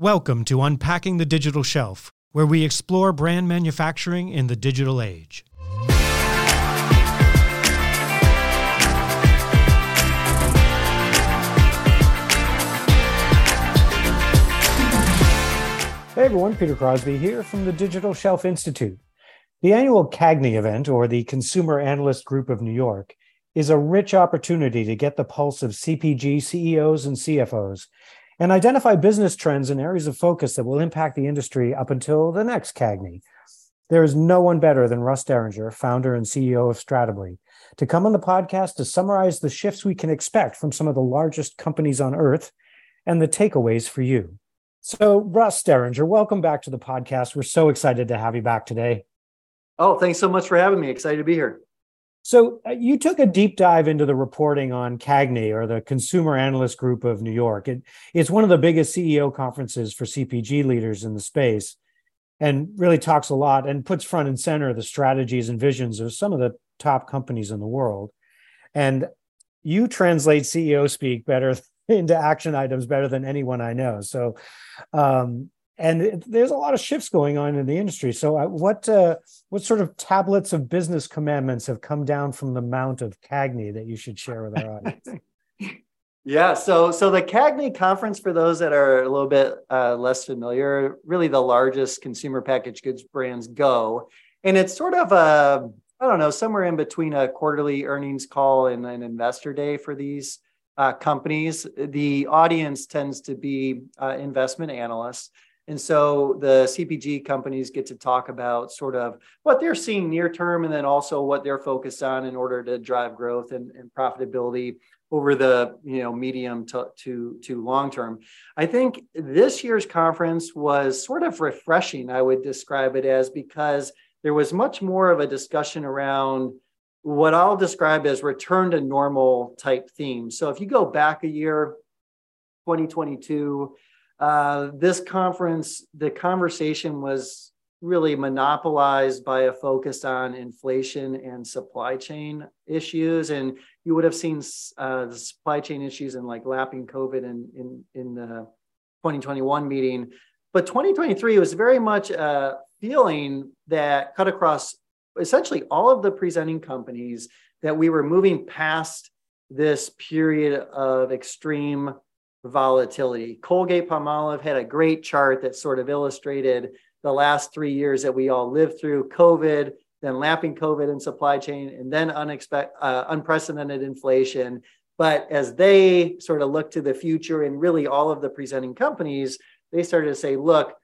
Welcome to Unpacking the Digital Shelf, where we explore brand manufacturing in the digital age. Hey everyone, Peter Crosby here from the Digital Shelf Institute. The annual CAGNY event, or the Consumer Analyst Group of New York, is a rich opportunity to get the pulse of CPG CEOs and CFOs and identify business trends and areas of focus that will impact the industry up until the next CAGNY. There is no one better than Russ Dieringer, founder and CEO of Stratably, to come on the podcast to summarize the shifts we can expect from some of the largest companies on earth and the takeaways for you. So, Russ Dieringer, welcome back to the podcast. We're so excited to have you back today. Oh, thanks so much for having me. Excited to be here. So uh, you took a deep dive into the reporting on CAGNY or the Consumer Analyst Group of New York. It, it's one of the biggest CEO conferences for CPG leaders in the space and really talks a lot and puts front and center the strategies and visions of some of the top companies in the world. And you translate CEO speak better into action items better than anyone I know. So um, and there's a lot of shifts going on in the industry. So, uh, what uh, what sort of tablets of business commandments have come down from the Mount of Cagny that you should share with our audience? yeah, so so the Cagny conference, for those that are a little bit uh, less familiar, really the largest consumer packaged goods brands go, and it's sort of a I don't know somewhere in between a quarterly earnings call and an investor day for these uh, companies. The audience tends to be uh, investment analysts and so the CPG companies get to talk about sort of what they're seeing near term and then also what they're focused on in order to drive growth and, and profitability over the you know medium to, to, to long term. I think this year's conference was sort of refreshing, I would describe it as, because there was much more of a discussion around what I'll describe as return to normal type themes. So if you go back a year, 2022, uh, this conference, the conversation was really monopolized by a focus on inflation and supply chain issues. And you would have seen uh, the supply chain issues and like lapping COVID in, in, in the 2021 meeting. But 2023 was very much a feeling that cut across essentially all of the presenting companies that we were moving past this period of extreme volatility. Colgate Palmolive had a great chart that sort of illustrated the last three years that we all lived through COVID, then lapping COVID and supply chain, and then unexpected, uh, unprecedented inflation. But as they sort of look to the future and really all of the presenting companies, they started to say, look,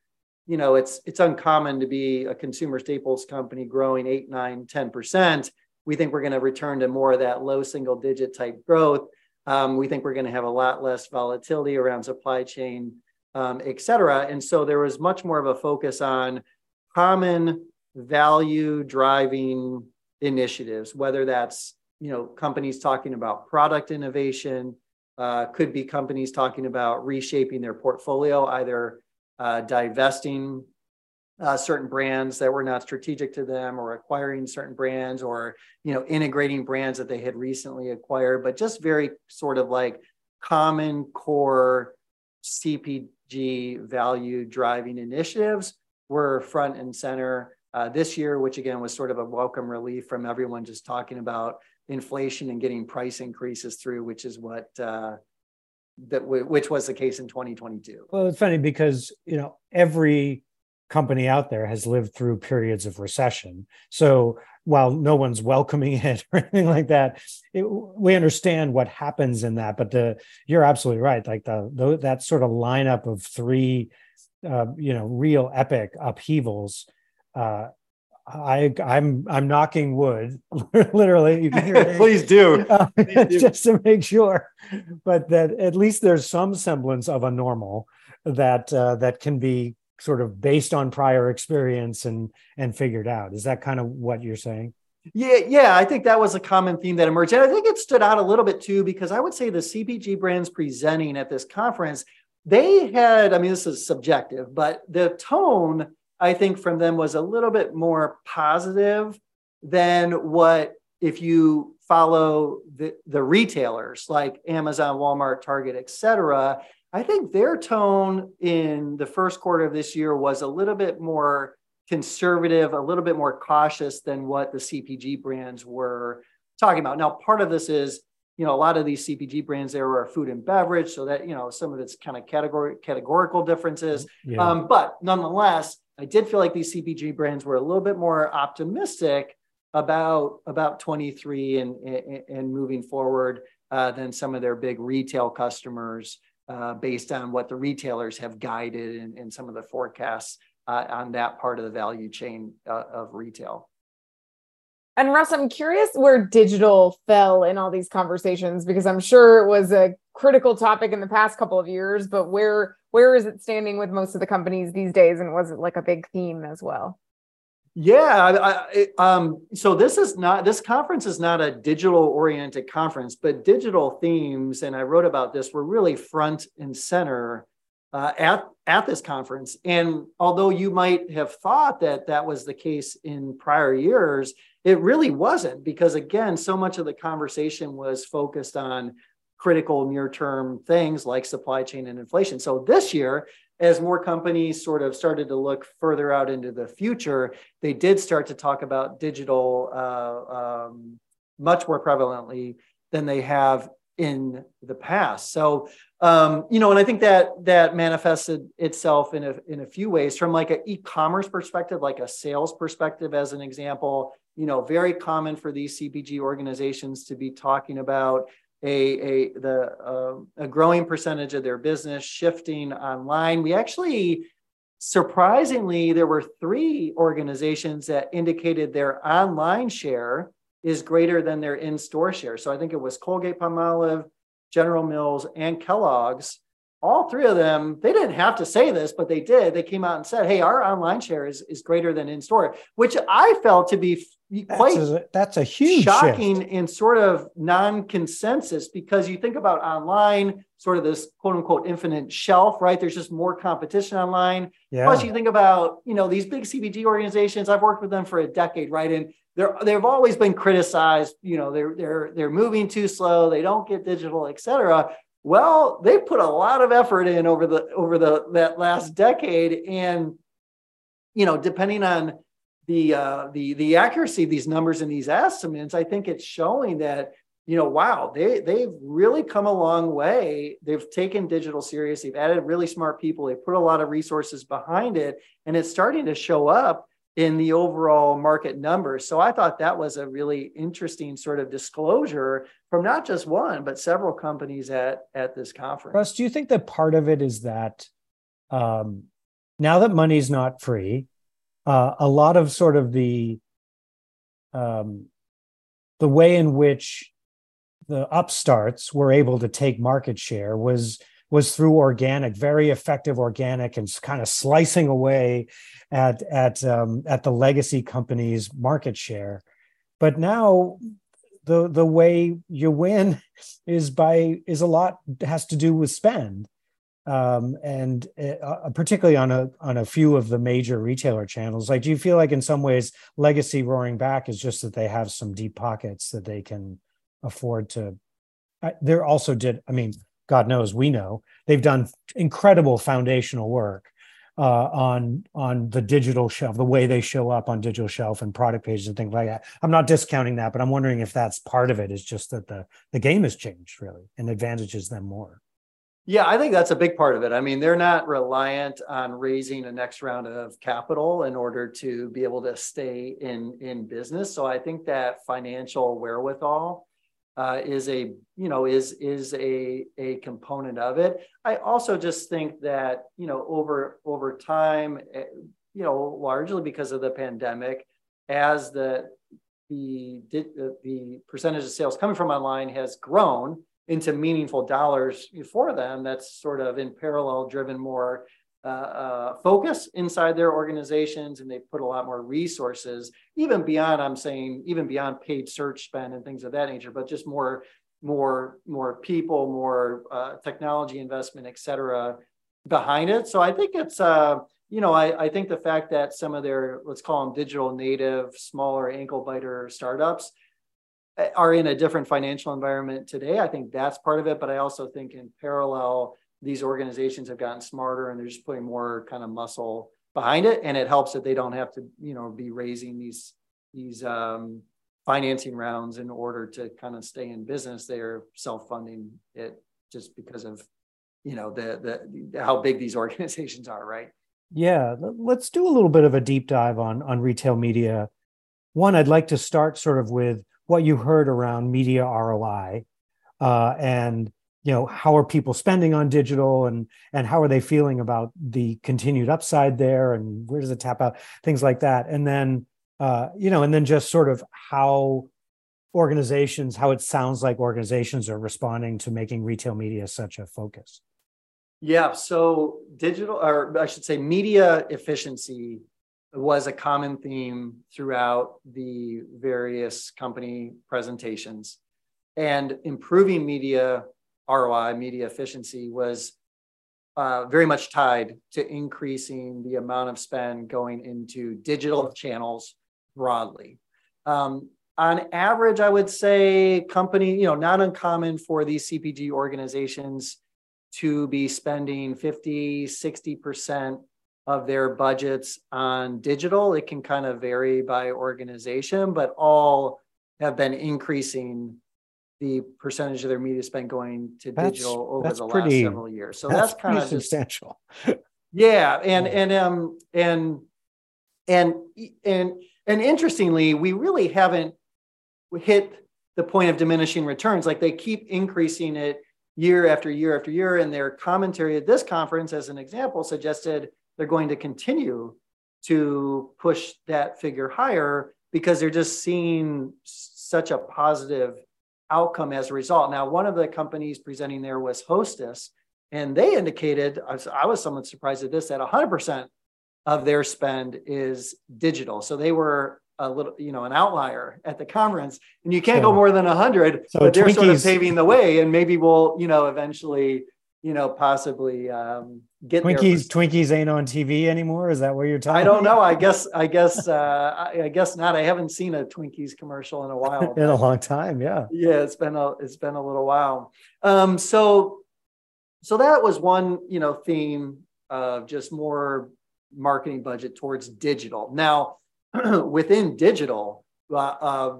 you know, it's it's uncommon to be a consumer staples company growing eight, nine, 10%. We think we're going to return to more of that low single digit type growth. Um, we think we're going to have a lot less volatility around supply chain, um, et cetera. And so there was much more of a focus on common value driving initiatives, whether that's you know companies talking about product innovation, uh, could be companies talking about reshaping their portfolio, either uh, divesting uh, certain brands that were not strategic to them or acquiring certain brands or you know integrating brands that they had recently acquired but just very sort of like common core cpg value driving initiatives were front and center uh, this year which again was sort of a welcome relief from everyone just talking about inflation and getting price increases through which is what uh, that w- which was the case in 2022 well it's funny because you know every company out there has lived through periods of recession. So while no one's welcoming it or anything like that, it, we understand what happens in that. But the you're absolutely right. Like the, the that sort of lineup of three, uh, you know, real epic upheavals. Uh, I I'm I'm knocking wood, literally. You can hear it. Please do. Uh, Please do. just to make sure, but that at least there's some semblance of a normal that uh, that can be sort of based on prior experience and and figured out. Is that kind of what you're saying? Yeah yeah i think that was a common theme that emerged. And i think it stood out a little bit too because i would say the cpg brands presenting at this conference they had i mean this is subjective but the tone i think from them was a little bit more positive than what if you follow the, the retailers like amazon walmart target et cetera I think their tone in the first quarter of this year was a little bit more conservative, a little bit more cautious than what the CPG brands were talking about. Now, part of this is, you know, a lot of these CPG brands there are food and beverage, so that you know some of it's kind of category categorical differences. Yeah. Um, but nonetheless, I did feel like these CPG brands were a little bit more optimistic about about 23 and and, and moving forward uh, than some of their big retail customers. Uh, based on what the retailers have guided and, and some of the forecasts uh, on that part of the value chain uh, of retail. And Russ, I'm curious where digital fell in all these conversations because I'm sure it was a critical topic in the past couple of years, but where where is it standing with most of the companies these days, and was it like a big theme as well? Yeah, I, I, um, so this is not this conference is not a digital oriented conference, but digital themes, and I wrote about this were really front and center uh, at at this conference. And although you might have thought that that was the case in prior years, it really wasn't because again, so much of the conversation was focused on critical near term things like supply chain and inflation. So this year as more companies sort of started to look further out into the future, they did start to talk about digital uh, um, much more prevalently than they have in the past. So, um, you know, and I think that that manifested itself in a in a few ways from like an e-commerce perspective, like a sales perspective, as an example. You know, very common for these CPG organizations to be talking about a, a the uh, a growing percentage of their business shifting online. We actually surprisingly there were three organizations that indicated their online share is greater than their in-store share. So I think it was Colgate Palmolive, General Mills, and Kellogg's all three of them, they didn't have to say this, but they did. They came out and said, "Hey, our online share is, is greater than in store," which I felt to be quite that's a, that's a huge shocking shift. and sort of non-consensus because you think about online, sort of this quote unquote infinite shelf, right? There's just more competition online. Yeah. Plus, you think about you know these big CPG organizations. I've worked with them for a decade, right? And they're they've always been criticized. You know, they're they're they're moving too slow. They don't get digital, et cetera. Well, they put a lot of effort in over the over the that last decade, and you know, depending on the uh, the the accuracy of these numbers and these estimates, I think it's showing that you know, wow, they they've really come a long way. They've taken digital serious. They've added really smart people. They put a lot of resources behind it, and it's starting to show up in the overall market numbers. So I thought that was a really interesting sort of disclosure from not just one, but several companies at, at this conference. Russ, do you think that part of it is that um, now that money's not free, uh, a lot of sort of the um, the way in which the upstarts were able to take market share was was through organic, very effective organic, and kind of slicing away at at um, at the legacy companies' market share. But now the the way you win is by is a lot has to do with spend, um, and uh, particularly on a on a few of the major retailer channels. Like, do you feel like in some ways legacy roaring back is just that they have some deep pockets that they can afford to? Uh, they're also did. I mean, God knows we know they've done incredible foundational work uh, on on the digital shelf, the way they show up on digital shelf and product pages and things like that. I'm not discounting that, but I'm wondering if that's part of it. Is just that the the game has changed really and advantages them more. Yeah, I think that's a big part of it. I mean, they're not reliant on raising a next round of capital in order to be able to stay in in business. So I think that financial wherewithal uh, is a you know is is a a component of it. I also just think that you know over over time, eh, you know, largely because of the pandemic, as the the the percentage of sales coming from online has grown into meaningful dollars for them, that's sort of in parallel driven more uh, uh, focus inside their organizations and they put a lot more resources, even beyond, I'm saying, even beyond paid search spend and things of that nature, but just more, more, more people, more uh, technology investment, et cetera, behind it. So I think it's, uh, you know, I, I think the fact that some of their, let's call them digital native, smaller ankle biter startups uh, are in a different financial environment today. I think that's part of it. But I also think in parallel, these organizations have gotten smarter and they're just putting more kind of muscle behind it, and it helps that they don't have to, you know, be raising these these um, financing rounds in order to kind of stay in business. They're self-funding it just because of, you know, the the how big these organizations are, right? Yeah, let's do a little bit of a deep dive on on retail media. One, I'd like to start sort of with what you heard around media ROI, uh, and you know how are people spending on digital and and how are they feeling about the continued upside there and where does it tap out things like that. And then uh, you know and then just sort of how organizations how it sounds like organizations are responding to making retail media such a focus. Yeah so digital or i should say media efficiency was a common theme throughout the various company presentations. And improving media ROI, media efficiency, was uh, very much tied to increasing the amount of spend going into digital channels broadly. Um, on average, I would say company, you know, not uncommon for these CPG organizations to be spending 50, 60% of their budgets on digital. It can kind of vary by organization, but all have been increasing the percentage of their media spend going to that's, digital over the pretty, last several years. So that's, that's kind of substantial. yeah, and and um and and and and interestingly, we really haven't hit the point of diminishing returns. Like they keep increasing it year after year after year. And their commentary at this conference, as an example, suggested they're going to continue to push that figure higher because they're just seeing such a positive outcome as a result. Now, one of the companies presenting there was Hostess, and they indicated, I was, I was somewhat surprised at this, that 100% of their spend is digital. So they were a little, you know, an outlier at the conference, and you can't so, go more than 100, so but they're Twinkies, sort of paving the way, and maybe we'll, you know, eventually you know, possibly um, get Twinkies. Twinkies ain't on TV anymore. Is that what you're talking? I don't know. I guess. I guess. Uh, I, I, guess not. I haven't seen a Twinkies commercial in a while. in a long time. Yeah. Yeah, it's been a it's been a little while. Um, so, so that was one you know theme of just more marketing budget towards digital. Now, within digital, uh, uh,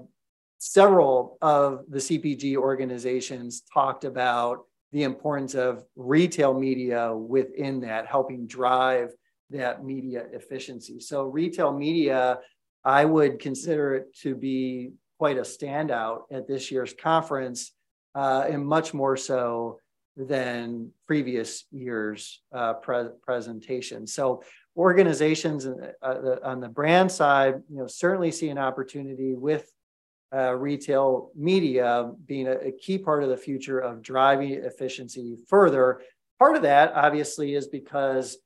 several of the CPG organizations talked about the importance of retail media within that, helping drive that media efficiency. So, retail media, I would consider it to be quite a standout at this year's conference, uh, and much more so than previous years' uh, pre- presentation. So, organizations uh, on the brand side, you know, certainly see an opportunity with uh, retail media being a, a, key part of the future of driving efficiency further. Part of that, obviously, is because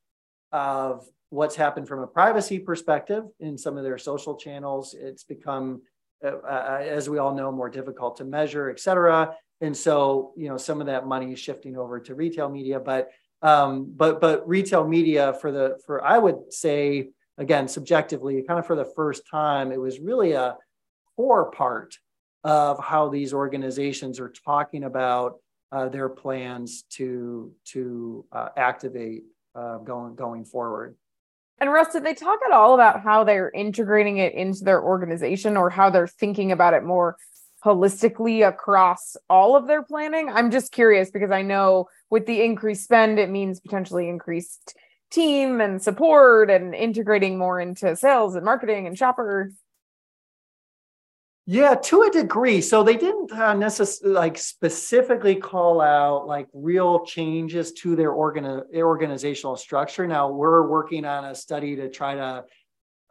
of what's happened from a privacy perspective in some of their social channels. It's become, uh, uh, as we all know, more difficult to measure, et cetera. And so, you know, some of that money is shifting over to retail media, but um, but but retail media for the for I would say again subjectively, kind of for the first time, it was really a core part of how these organizations are talking about uh, their plans to to uh, activate uh, going going forward. And Russ, did they talk at all about how they're integrating it into their organization or how they're thinking about it more holistically across all of their planning? I'm just curious because I know with the increased spend, it means potentially increased team and support and integrating more into sales and marketing and shopper yeah, to a degree. So they didn't uh, necessarily like specifically call out like real changes to their organ- organizational structure. Now we're working on a study to try to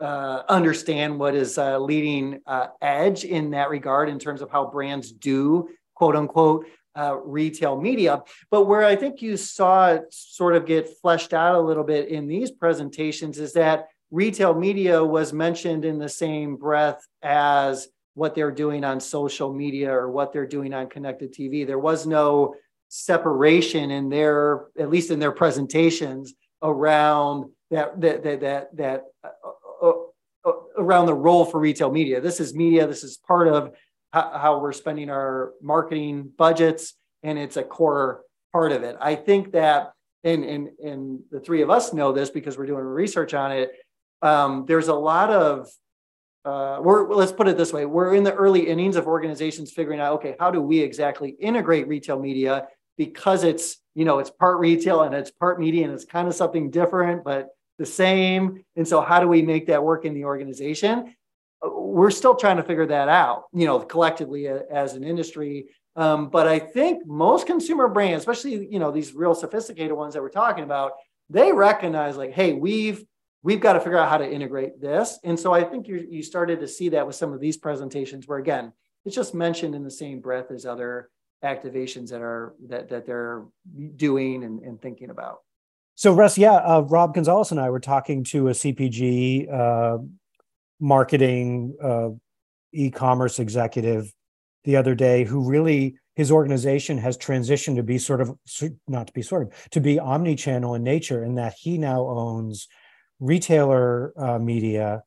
uh, understand what is uh, leading uh, edge in that regard in terms of how brands do quote unquote uh, retail media. But where I think you saw it sort of get fleshed out a little bit in these presentations is that retail media was mentioned in the same breath as what they're doing on social media or what they're doing on connected TV. There was no separation in their, at least in their presentations, around that that that that, that uh, uh, uh, around the role for retail media. This is media. This is part of how, how we're spending our marketing budgets, and it's a core part of it. I think that, and and and the three of us know this because we're doing research on it. Um, there's a lot of uh, we're let's put it this way: we're in the early innings of organizations figuring out, okay, how do we exactly integrate retail media because it's you know it's part retail and it's part media and it's kind of something different, but the same. And so, how do we make that work in the organization? We're still trying to figure that out, you know, collectively as an industry. Um, but I think most consumer brands, especially you know these real sophisticated ones that we're talking about, they recognize like, hey, we've we've got to figure out how to integrate this. And so I think you you started to see that with some of these presentations, where again, it's just mentioned in the same breath as other activations that are that that they're doing and, and thinking about. So Russ, yeah, uh, Rob Gonzalez and I were talking to a CPG uh, marketing uh, e-commerce executive the other day who really his organization has transitioned to be sort of not to be sort of to be omni-channel in nature in that he now owns retailer uh, media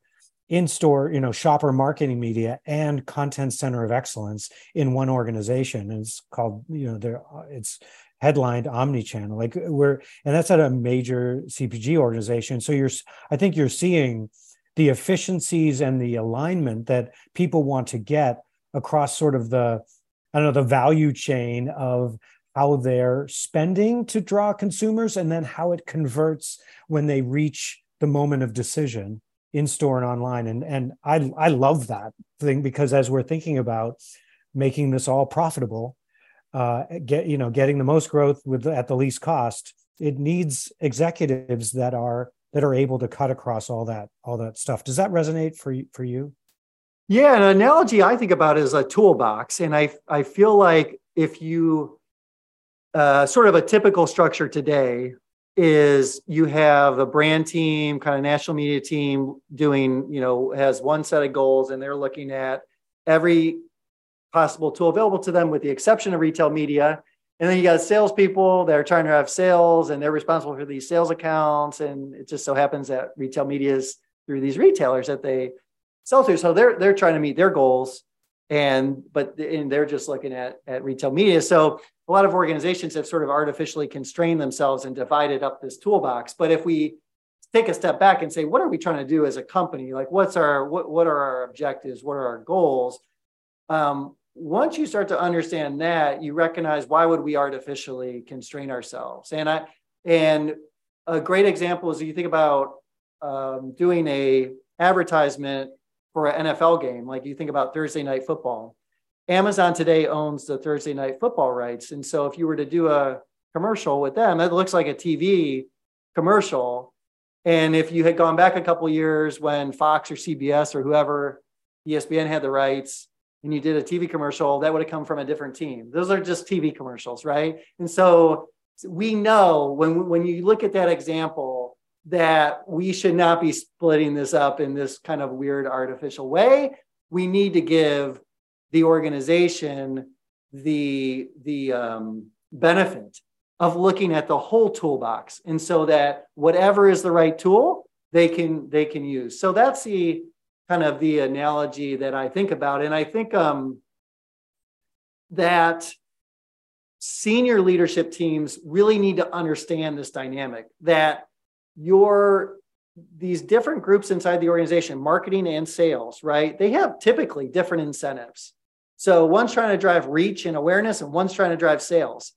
in-store you know shopper marketing media and content center of excellence in one organization. And it's called you know there uh, it's headlined omni-channel. Like we're and that's at a major cpg organization. So you're i think you're seeing the efficiencies and the alignment that people want to get across sort of the I don't know the value chain of how they're spending to draw consumers and then how it converts when they reach the moment of decision in store and online. And and I I love that thing because as we're thinking about making this all profitable uh, get you know getting the most growth with at the least cost it needs executives that are that are able to cut across all that all that stuff. Does that resonate for you? for you? Yeah, an analogy I think about is a toolbox, and I I feel like if you uh, sort of a typical structure today is you have a brand team, kind of national media team doing, you know, has one set of goals, and they're looking at every possible tool available to them, with the exception of retail media. And then you got salespeople that are trying to have sales, and they're responsible for these sales accounts. And it just so happens that retail media is through these retailers that they sell to. So they're they're trying to meet their goals, and but and they're just looking at at retail media. So a lot of organizations have sort of artificially constrained themselves and divided up this toolbox. But if we take a step back and say, what are we trying to do as a company? Like, what's our what what are our objectives? What are our goals? Um, once you start to understand that, you recognize why would we artificially constrain ourselves? And I and a great example is if you think about um, doing a advertisement for an NFL game. Like you think about Thursday night football. Amazon today owns the Thursday night football rights. And so if you were to do a commercial with them, it looks like a TV commercial. And if you had gone back a couple years when Fox or CBS or whoever, ESPN had the rights, and you did a TV commercial, that would have come from a different team. Those are just TV commercials, right? And so we know when when you look at that example, that we should not be splitting this up in this kind of weird artificial way. We need to give the organization the the um, benefit of looking at the whole toolbox, and so that whatever is the right tool, they can they can use. So that's the kind of the analogy that I think about, and I think um, that senior leadership teams really need to understand this dynamic that your these different groups inside the organization, marketing and sales, right? They have typically different incentives. So one's trying to drive reach and awareness, and one's trying to drive sales.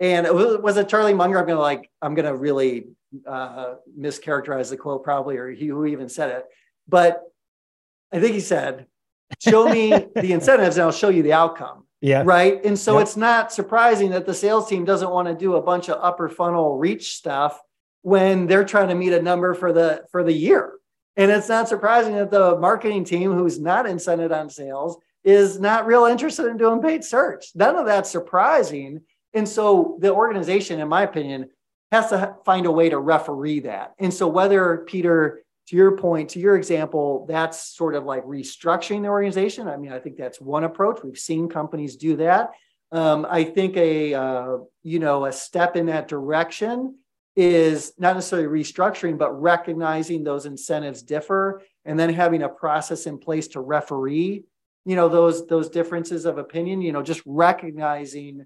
And it was, was it Charlie Munger? I'm gonna like, I'm gonna really uh, mischaracterize the quote probably, or he who even said it. But I think he said, "Show me the incentives, and I'll show you the outcome." Yeah. Right. And so yep. it's not surprising that the sales team doesn't want to do a bunch of upper funnel reach stuff when they're trying to meet a number for the for the year. And it's not surprising that the marketing team, who's not incented on sales, is not real interested in doing paid search. None of that's surprising. And so the organization, in my opinion, has to find a way to referee that. And so whether Peter, to your point, to your example, that's sort of like restructuring the organization. I mean, I think that's one approach. We've seen companies do that. Um, I think a uh, you know a step in that direction is not necessarily restructuring, but recognizing those incentives differ and then having a process in place to referee, you know, those those differences of opinion, you know, just recognizing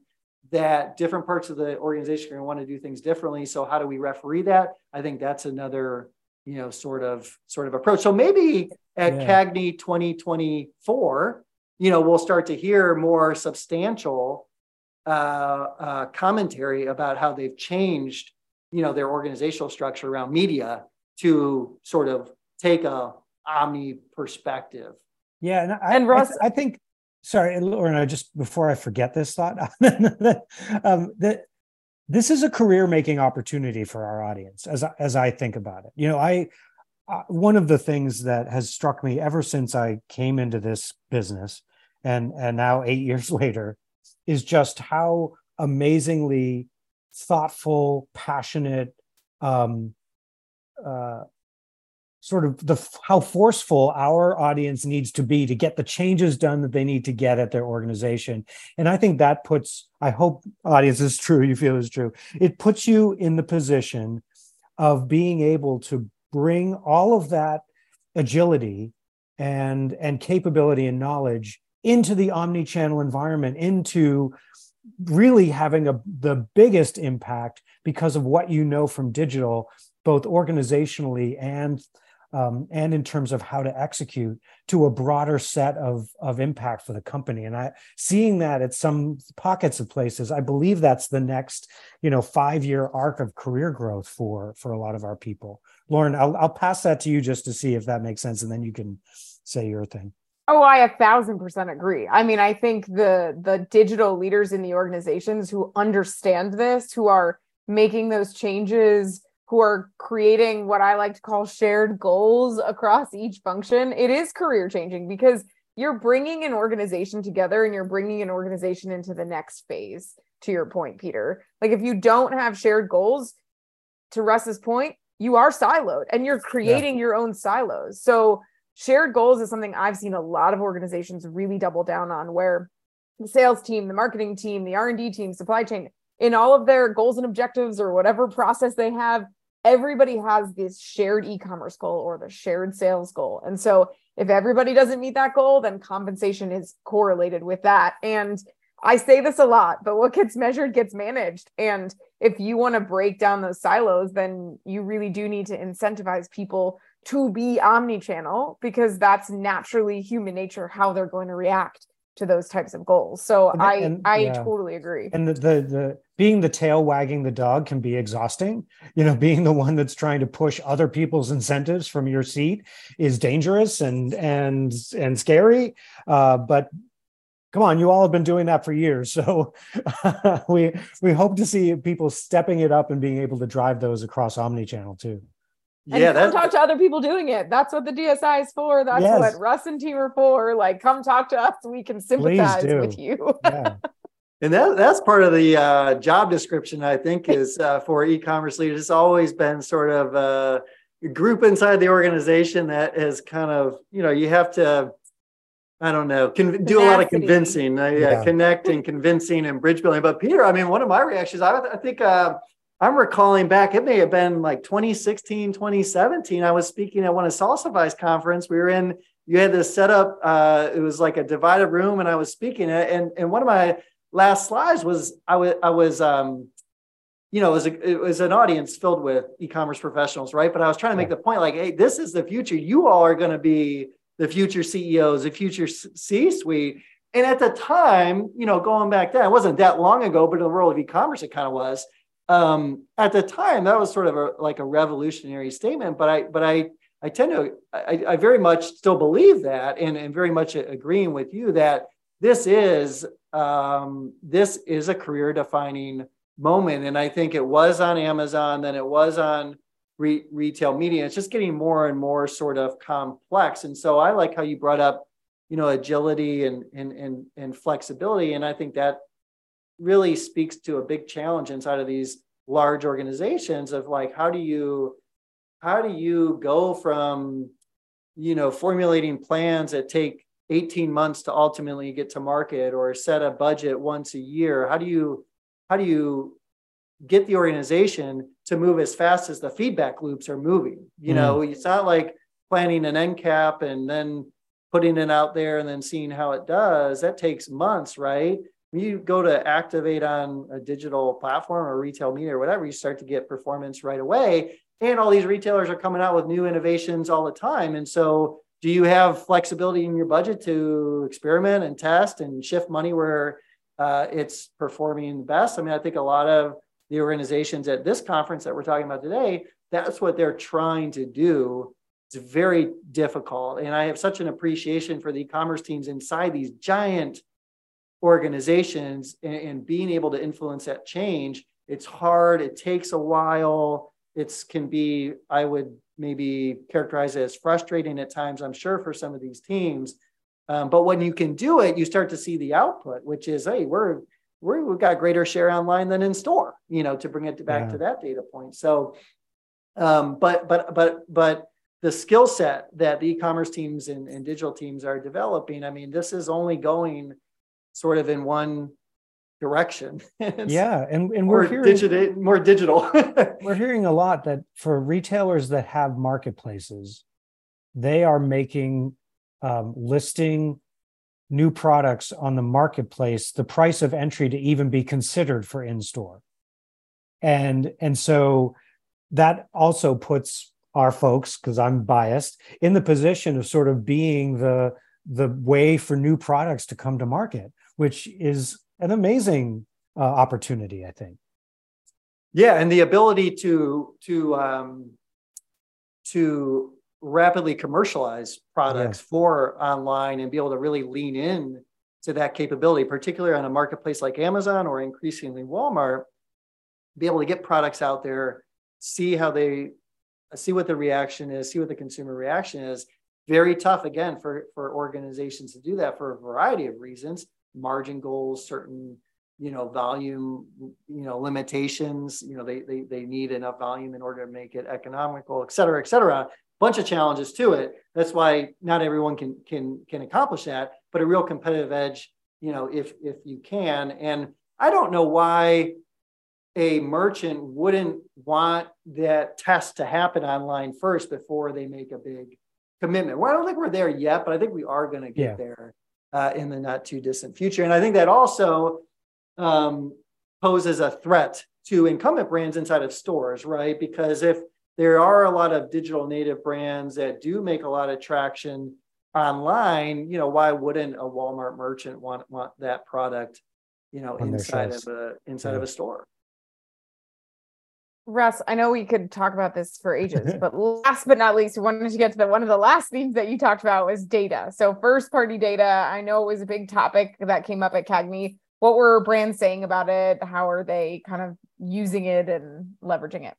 that different parts of the organization are going to want to do things differently. So how do we referee that? I think that's another, you know, sort of sort of approach. So maybe at yeah. CAGNY 2024, you know, we'll start to hear more substantial uh, uh, commentary about how they've changed, you know, their organizational structure around media to sort of take a omni perspective. Yeah, and I, and Russ, I, I think sorry, Lauren, I just before I forget this thought, um, that this is a career making opportunity for our audience as as I think about it. You know, I uh, one of the things that has struck me ever since I came into this business, and and now eight years later, is just how amazingly thoughtful, passionate, um, uh, sort of the how forceful our audience needs to be to get the changes done that they need to get at their organization. And i think that puts i hope audience is true you feel is true. It puts you in the position of being able to bring all of that agility and and capability and knowledge into the omni-channel environment into really having a the biggest impact because of what you know from digital both organizationally and um, and in terms of how to execute to a broader set of of impact for the company. And I seeing that at some pockets of places, I believe that's the next you know five year arc of career growth for for a lot of our people. Lauren, I'll I'll pass that to you just to see if that makes sense, and then you can say your thing. Oh, I a thousand percent agree. I mean, I think the the digital leaders in the organizations who understand this, who are making those changes who are creating what I like to call shared goals across each function, it is career changing because you're bringing an organization together and you're bringing an organization into the next phase. To your point, Peter, like if you don't have shared goals, to Russ's point, you are siloed and you're creating yeah. your own silos. So, shared goals is something I've seen a lot of organizations really double down on where the sales team, the marketing team, the R&D team, supply chain, in all of their goals and objectives or whatever process they have, everybody has this shared e-commerce goal or the shared sales goal. And so if everybody doesn't meet that goal, then compensation is correlated with that. And I say this a lot, but what gets measured gets managed. And if you want to break down those silos, then you really do need to incentivize people to be omni-channel because that's naturally human nature how they're going to react to those types of goals. So and, I and, I yeah. totally agree. And the, the the being the tail wagging the dog can be exhausting. You know, being the one that's trying to push other people's incentives from your seat is dangerous and and and scary. Uh, but come on, you all have been doing that for years. So we we hope to see people stepping it up and being able to drive those across omni-channel too. And yeah, come talk to other people doing it. That's what the DSI is for. That's yes. what Russ and team are for. Like, come talk to us. We can sympathize with you. yeah. And that, that's part of the uh, job description, I think, is uh, for e-commerce leaders. It's always been sort of a group inside the organization that is kind of, you know, you have to, I don't know, con- do a lot of convincing, uh, yeah, yeah, connecting, convincing, and bridge building. But Peter, I mean, one of my reactions, I, I think uh, I'm recalling back, it may have been like 2016, 2017. I was speaking at one of Salsify's conference. We were in, you had this setup, uh, it was like a divided room, and I was speaking. And, and one of my last slides was I was, I was, um, you know, it was, a, it was an audience filled with e-commerce professionals, right? But I was trying to make the point like, hey, this is the future. You all are going to be the future CEOs, the future C-suite. And at the time, you know, going back then, it wasn't that long ago, but in the world of e-commerce, it kind of was um, at the time that was sort of a, like a revolutionary statement but i but i i tend to i, I very much still believe that and, and very much agreeing with you that this is um, this is a career defining moment. And i think it was on amazon then it was on re- retail media. It's just getting more and more sort of complex. And so i like how you brought up you know agility and and and, and flexibility. And i think that really speaks to a big challenge inside of these large organizations of like how do you how do you go from you know formulating plans that take 18 months to ultimately get to market or set a budget once a year? How do you how do you get the organization to move as fast as the feedback loops are moving? You mm. know it's not like planning an end cap and then putting it out there and then seeing how it does. That takes months right you go to activate on a digital platform or retail media or whatever, you start to get performance right away. And all these retailers are coming out with new innovations all the time. And so, do you have flexibility in your budget to experiment and test and shift money where uh, it's performing best? I mean, I think a lot of the organizations at this conference that we're talking about today, that's what they're trying to do. It's very difficult. And I have such an appreciation for the e-commerce teams inside these giant organizations and, and being able to influence that change it's hard it takes a while. It's can be i would maybe characterize it as frustrating at times i'm sure for some of these teams. Um, but when you can do it you start to see the output which is hey we're, we're we've got greater share online than in store you know to bring it back yeah. to that data point. So um, but but but but the skill set that the e-commerce teams and, and digital teams are developing i mean this is only going sort of in one direction. yeah, and, and we're hearing digital, more digital. we're hearing a lot that for retailers that have marketplaces, they are making um, listing new products on the marketplace the price of entry to even be considered for in store, and and so that also puts our folks because I'm biased in the position of sort of being the the way for new products to come to market which is an amazing uh, opportunity, I think. Yeah, and the ability to to um, to rapidly commercialize products yeah. for online and be able to really lean in to that capability, particularly on a marketplace like Amazon or increasingly Walmart, be able to get products out there, see how they see what the reaction is, see what the consumer reaction is. Very tough again for for organizations to do that for a variety of reasons margin goals, certain you know volume you know limitations you know they, they they need enough volume in order to make it economical et cetera et cetera. Bunch of challenges to it. That's why not everyone can can can accomplish that but a real competitive edge you know if if you can. And i don't know why a merchant wouldn't want that test to happen online first before they make a big commitment. Well i don't think we're there yet but i think we are going to get yeah. there uh, in the not too distant future. And I think that also um, poses a threat to incumbent brands inside of stores, right? Because if there are a lot of digital native brands that do make a lot of traction online, you know, why wouldn't a Walmart merchant want want that product, you know, inside of a inside yeah. of a store? Russ, I know we could talk about this for ages, but last but not least, we wanted to get to the one of the last themes that you talked about was data. So first party data, I know it was a big topic that came up at CAGNY. What were brands saying about it? How are they kind of using it and leveraging it?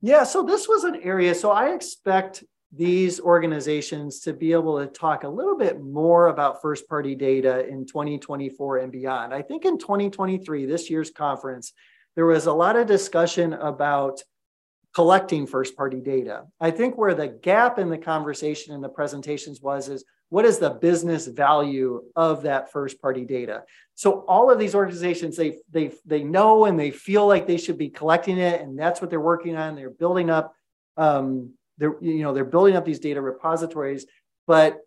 Yeah, so this was an area. So I expect these organizations to be able to talk a little bit more about first party data in 2024 and beyond. I think in 2023, this year's conference, there was a lot of discussion about collecting first party data. I think where the gap in the conversation in the presentations was is what is the business value of that first party data? So all of these organizations they they they know and they feel like they should be collecting it and that's what they're working on. They're building up um, they're you know they're building up these data repositories but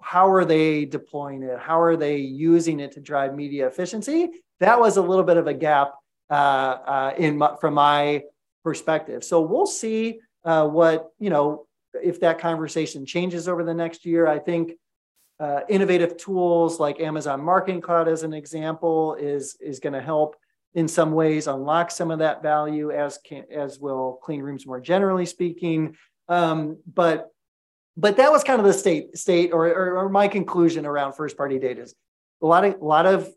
how are they deploying it? How are they using it to drive media efficiency? That was a little bit of a gap uh, uh, in my, from my perspective. So we'll see uh, what you know if that conversation changes over the next year. I think uh, innovative tools like Amazon Marketing Cloud, as an example, is is going to help in some ways unlock some of that value, as can, as will clean rooms more generally speaking. Um, but but that was kind of the state state or, or, or my conclusion around first party data. Is a lot of a lot of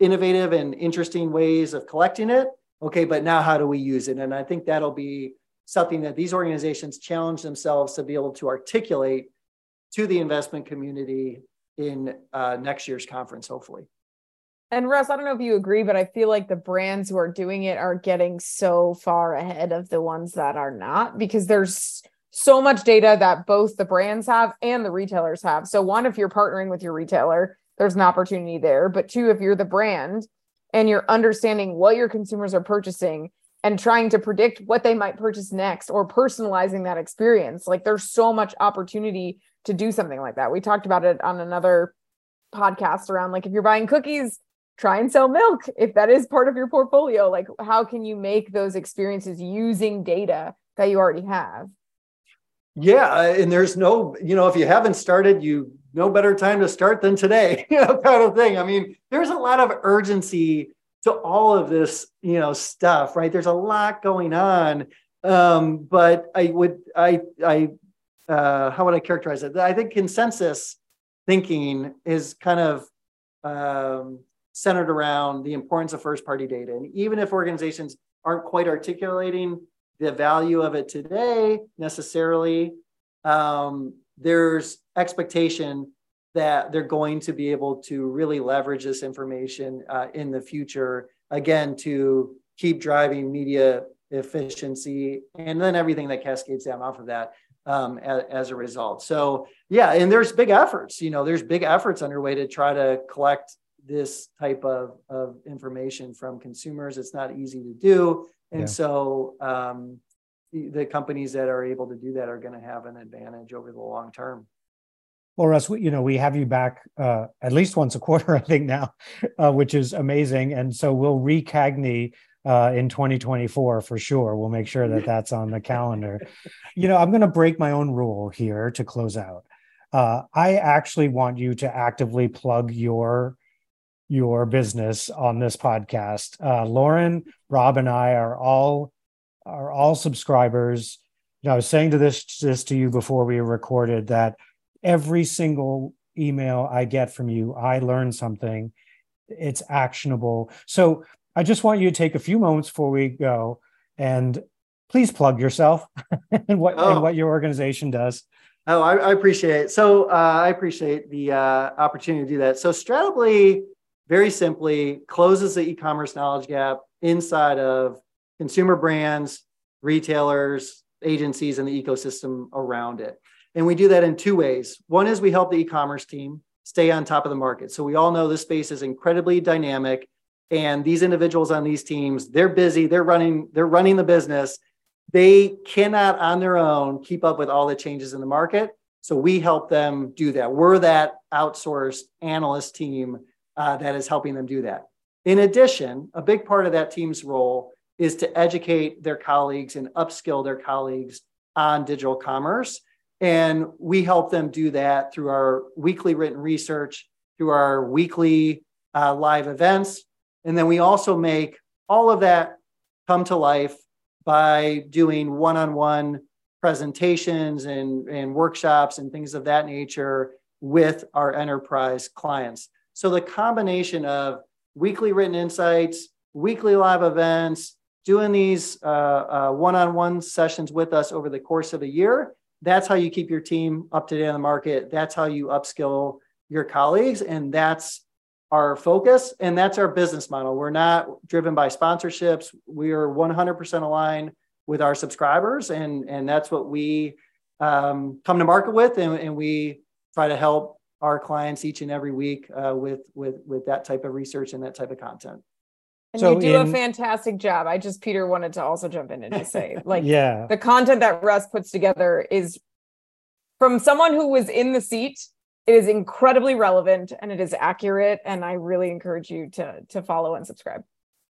innovative and interesting ways of collecting it. Okay, but now how do we use it? And I think that'll be something that these organizations challenge themselves to be able to articulate to the investment community in uh, next year's conference, hopefully. And Russ, I don't know if you agree, but I feel like the brands who are doing it are getting so far ahead of the ones that are not because there's so much data that both the brands have and the retailers have. So, one, if you're partnering with your retailer, there's an opportunity there. But two, if you're the brand and you're understanding what your consumers are purchasing and trying to predict what they might purchase next or personalizing that experience, like there's so much opportunity to do something like that. We talked about it on another podcast around like if you're buying cookies try and sell milk if that is part of your portfolio. Like, how can you make those experiences using data that you already have? Yeah, and there's no, you know, if you haven't started, you no better time to start than today, kind of thing. I mean, there's a lot of urgency to all of this, you know, stuff, right? There's a lot going on. Um, but I would, I, I, uh, how would I characterize it? I think consensus thinking is kind of um, centered around the importance of first party data. And even if organizations aren't quite articulating the value of it today necessarily, um, there's expectation that they're going to be able to really leverage this information uh, in the future, again, to keep driving media efficiency and then everything that cascades down off of that um, as, as, a result. So, yeah, and there's big efforts, you know, there's big efforts underway to try to collect this type of, of information from consumers. It's not easy to do. And yeah. so, um, the companies that are able to do that are going to have an advantage over the long term. Well, Russ, you know, we have you back uh, at least once a quarter, I think now, uh, which is amazing. And so we'll re-CAGNY uh, in 2024 for sure. We'll make sure that that's on the calendar. you know, I'm going to break my own rule here to close out. Uh, I actually want you to actively plug your your business on this podcast. Uh, Lauren, Rob, and I are all are all subscribers. You know, I was saying to this this to you before we recorded that every single email I get from you, I learn something. It's actionable. So I just want you to take a few moments before we go and please plug yourself and what oh. and what your organization does. Oh, I, I appreciate it. So uh, I appreciate the uh, opportunity to do that. So Stratably, very simply, closes the e-commerce knowledge gap inside of consumer brands, retailers, agencies, and the ecosystem around it. And we do that in two ways. One is we help the e-commerce team stay on top of the market. So we all know this space is incredibly dynamic and these individuals on these teams, they're busy, they're running they're running the business. They cannot on their own keep up with all the changes in the market. So we help them do that. We're that outsourced analyst team uh, that is helping them do that. In addition, a big part of that team's role is to educate their colleagues and upskill their colleagues on digital commerce and we help them do that through our weekly written research, through our weekly uh, live events. And then we also make all of that come to life by doing one on one presentations and, and workshops and things of that nature with our enterprise clients. So the combination of weekly written insights, weekly live events, doing these one on one sessions with us over the course of a year, that's how you keep your team up to date on the market. That's how you upskill your colleagues. And that's our focus. And that's our business model. We're not driven by sponsorships. We are 100% aligned with our subscribers. And, and that's what we um, come to market with. And, and we try to help our clients each and every week uh, with, with, with that type of research and that type of content. And so you do in, a fantastic job. I just Peter wanted to also jump in and just say, like, yeah, the content that Russ puts together is from someone who was in the seat. It is incredibly relevant and it is accurate, and I really encourage you to to follow and subscribe.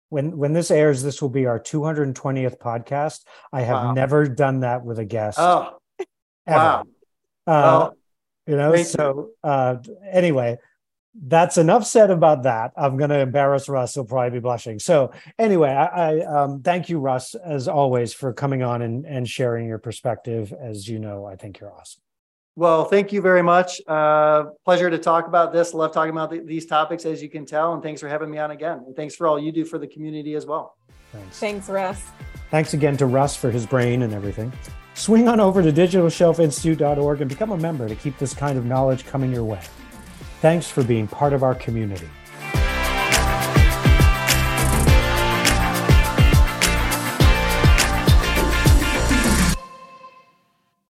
When when this airs, this will be our 220th podcast. I have wow. never done that with a guest. Oh, ever. wow! Uh, well, you know, so uh, anyway, that's enough said about that. I'm going to embarrass Russ. He'll probably be blushing. So anyway, I, I um, thank you, Russ, as always, for coming on and, and sharing your perspective. As you know, I think you're awesome. Well, thank you very much. Uh, pleasure to talk about this. Love talking about the, these topics, as you can tell. And thanks for having me on again. And thanks for all you do for the community as well. Thanks. Thanks, Russ. Thanks again to Russ for his brain and everything. Swing on over to digitalshelfinstitute.org and become a member to keep this kind of knowledge coming your way. Thanks for being part of our community.